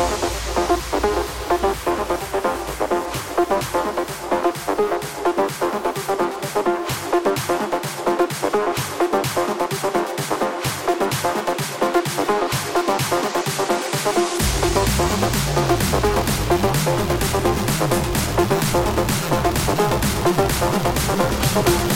Thank Bye.